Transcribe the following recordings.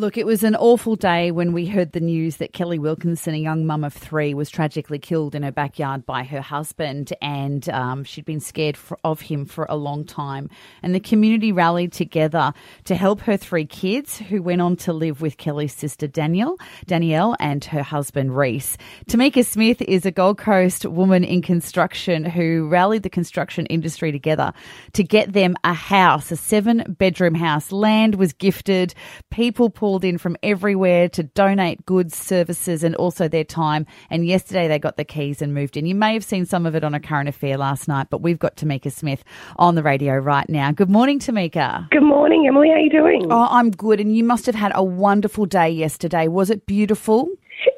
Look, it was an awful day when we heard the news that Kelly Wilkinson, a young mum of three, was tragically killed in her backyard by her husband, and um, she'd been scared for, of him for a long time. And the community rallied together to help her three kids, who went on to live with Kelly's sister Danielle, Danielle, and her husband Reese. Tamika Smith is a Gold Coast woman in construction who rallied the construction industry together to get them a house, a seven-bedroom house. Land was gifted, people pulled in from everywhere to donate goods, services, and also their time. And yesterday they got the keys and moved in. You may have seen some of it on a current affair last night, but we've got Tamika Smith on the radio right now. Good morning, Tamika. Good morning, Emily. How are you doing? Oh, I'm good. And you must have had a wonderful day yesterday. Was it beautiful?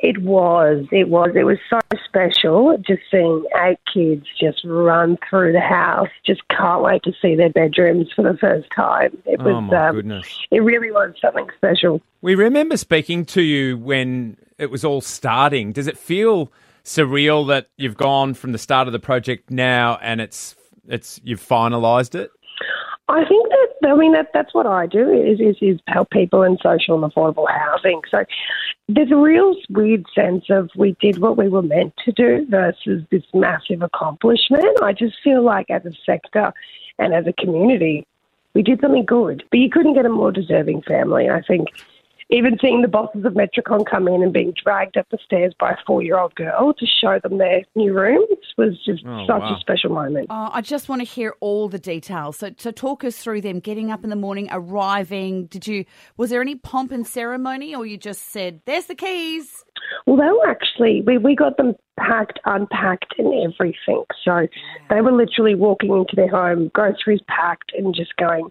It was. It was. It was so special just seeing eight kids just run through the house. Just can't wait to see their bedrooms for the first time. It Oh, was. my um, goodness. It really was something special. We remember speaking to you when it was all starting. Does it feel surreal that you've gone from the start of the project now and it's it's you've finalised it? I think that I mean that that's what I do is is, is help people in social and affordable housing. So there's a real weird sense of we did what we were meant to do versus this massive accomplishment. I just feel like as a sector and as a community, we did something good. But you couldn't get a more deserving family. I think even seeing the bosses of Metricon come in and being dragged up the stairs by a four year old girl to show them their new rooms was just Oh, such wow. a special moment. Oh, I just want to hear all the details. So, so talk us through them getting up in the morning, arriving. Did you? Was there any pomp and ceremony, or you just said, "There's the keys"? Well, they were actually, we, we got them packed, unpacked, and everything. So they were literally walking into their home, groceries packed, and just going,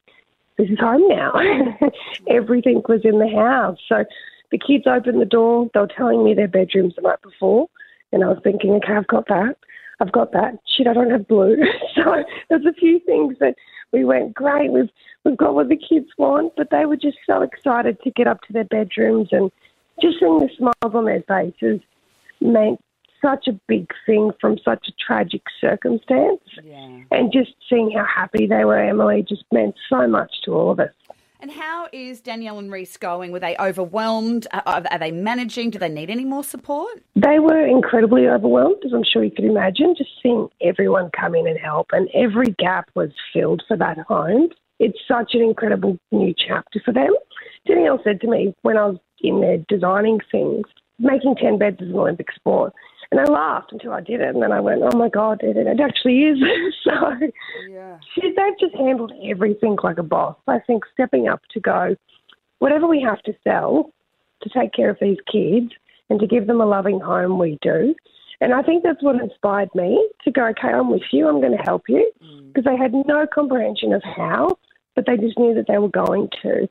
this is home now. everything was in the house. So the kids opened the door. They were telling me their bedrooms the night before. And I was thinking, okay, I've got that. I've got that. Shit, I don't have blue. so there's a few things that we went, great, we've, we've got what the kids want. But they were just so excited to get up to their bedrooms and just seeing the smiles on their faces meant such a big thing from such a tragic circumstance. Yeah. And just seeing how happy they were, Emily, just meant so much to all of us. And how is Danielle and Reese going? Were they overwhelmed? Are, are are they managing? Do they need any more support? They were incredibly overwhelmed, as I'm sure you could imagine, just seeing everyone come in and help. And every gap was filled for that home. It's such an incredible new chapter for them. Danielle said to me when I was in there designing things, making 10 beds is an Olympic sport. And I laughed until I did it. And then I went, oh my God, it, it actually is. so Yeah. she, they've just handled everything like a boss. I think stepping up to go, whatever we have to sell to take care of these kids and to give them a loving home, we do. And I think that's what inspired me to go, okay, I'm with you, I'm going to help you. Mm. Because they had no comprehension of how, but they just knew that they were going to.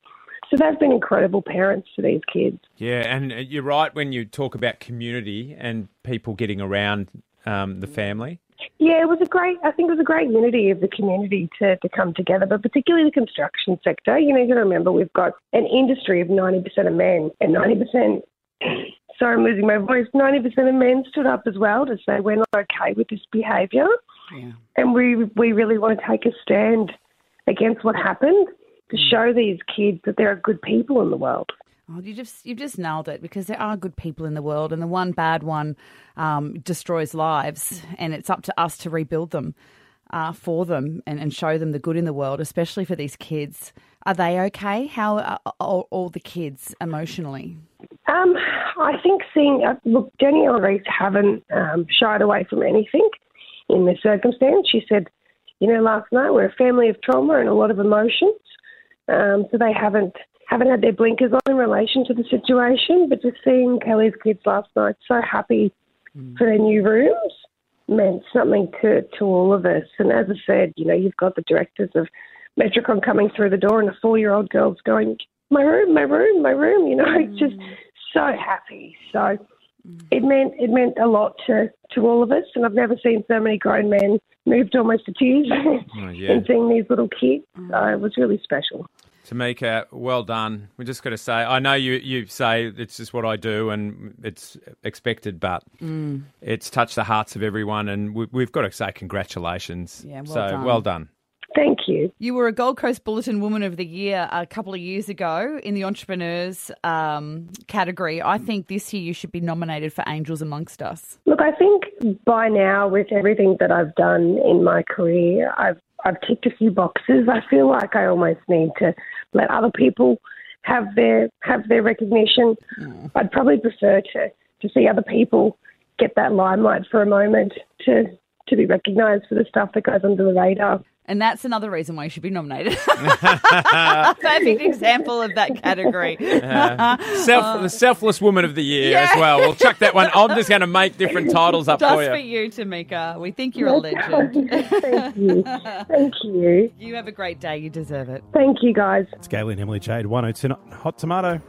So they've been incredible parents to these kids. Yeah, and uh, you're right when you talk about community and people getting around um, the family. Yeah, it was a great. I think it was a great unity of the community to, to come together, but particularly the construction sector. You know, you got to remember we've got an industry of ninety percent of men and ninety percent. Sorry, I'm losing my voice. Ninety percent of men stood up as well to say we're not okay with this behaviour, Yeah. and we we really want to take a stand against what happened to show these kids that there are good people in the world. Oh, you just you've just nailed it because there are good people in the world, and the one bad one um, destroys lives, and it's up to us to rebuild them uh, for them and, and show them the good in the world, especially for these kids. Are they okay? How are all, all the kids emotionally? Um, I think seeing uh, look, Jenny and Reese haven't um, shied away from anything in this circumstance. She said, you know, last night we're a family of trauma and a lot of emotions, um, so they haven't haven't had their blinkers on in relation to the situation. But just seeing Kelly's kids last night so happy for their new rooms meant something to to all of us. And as I said, you know, you've got the directors of Metricon coming through the door and a four year old girl's going, My room, my room, my room, you know, it's just so happy. So Mm. it meant it meant a lot to, to all of us and I've never seen so many grown men moved almost to tears Oh, yeah. in seeing these little kids. Mm. So it was really special. Tamika, well done. We're just going to say, I know you, you say it's just what I do and it's expected, but mm. it's touched the hearts of everyone, and we, we've got to say congratulations. Yeah, well so done. well done. Thank you. You were a Gold Coast Bulletin Woman of the Year a couple of years ago in the entrepreneurs um, category. I think this year you should be nominated for Angels Amongst Us. Look, I think by now, with everything that I've done in my career, I've I've ticked a few boxes. I feel like I almost need to let other people have their have their recognition. Mm. I'd probably prefer to to see other people get that limelight for a moment to to be recognised for the stuff that goes under the radar. And that's another reason why you should be nominated. Perfect example of that category. Uh, self, uh, the selfless woman of the year yeah. as well. We'll chuck that one. I'm just going to make different titles up just for you. Just for you, Tamika. We think you're a legend. Thank you. Thank you. You have a great day. You deserve it. Thank you, guys. It's Gaylene Emily Jade, 102 Hot Tomato.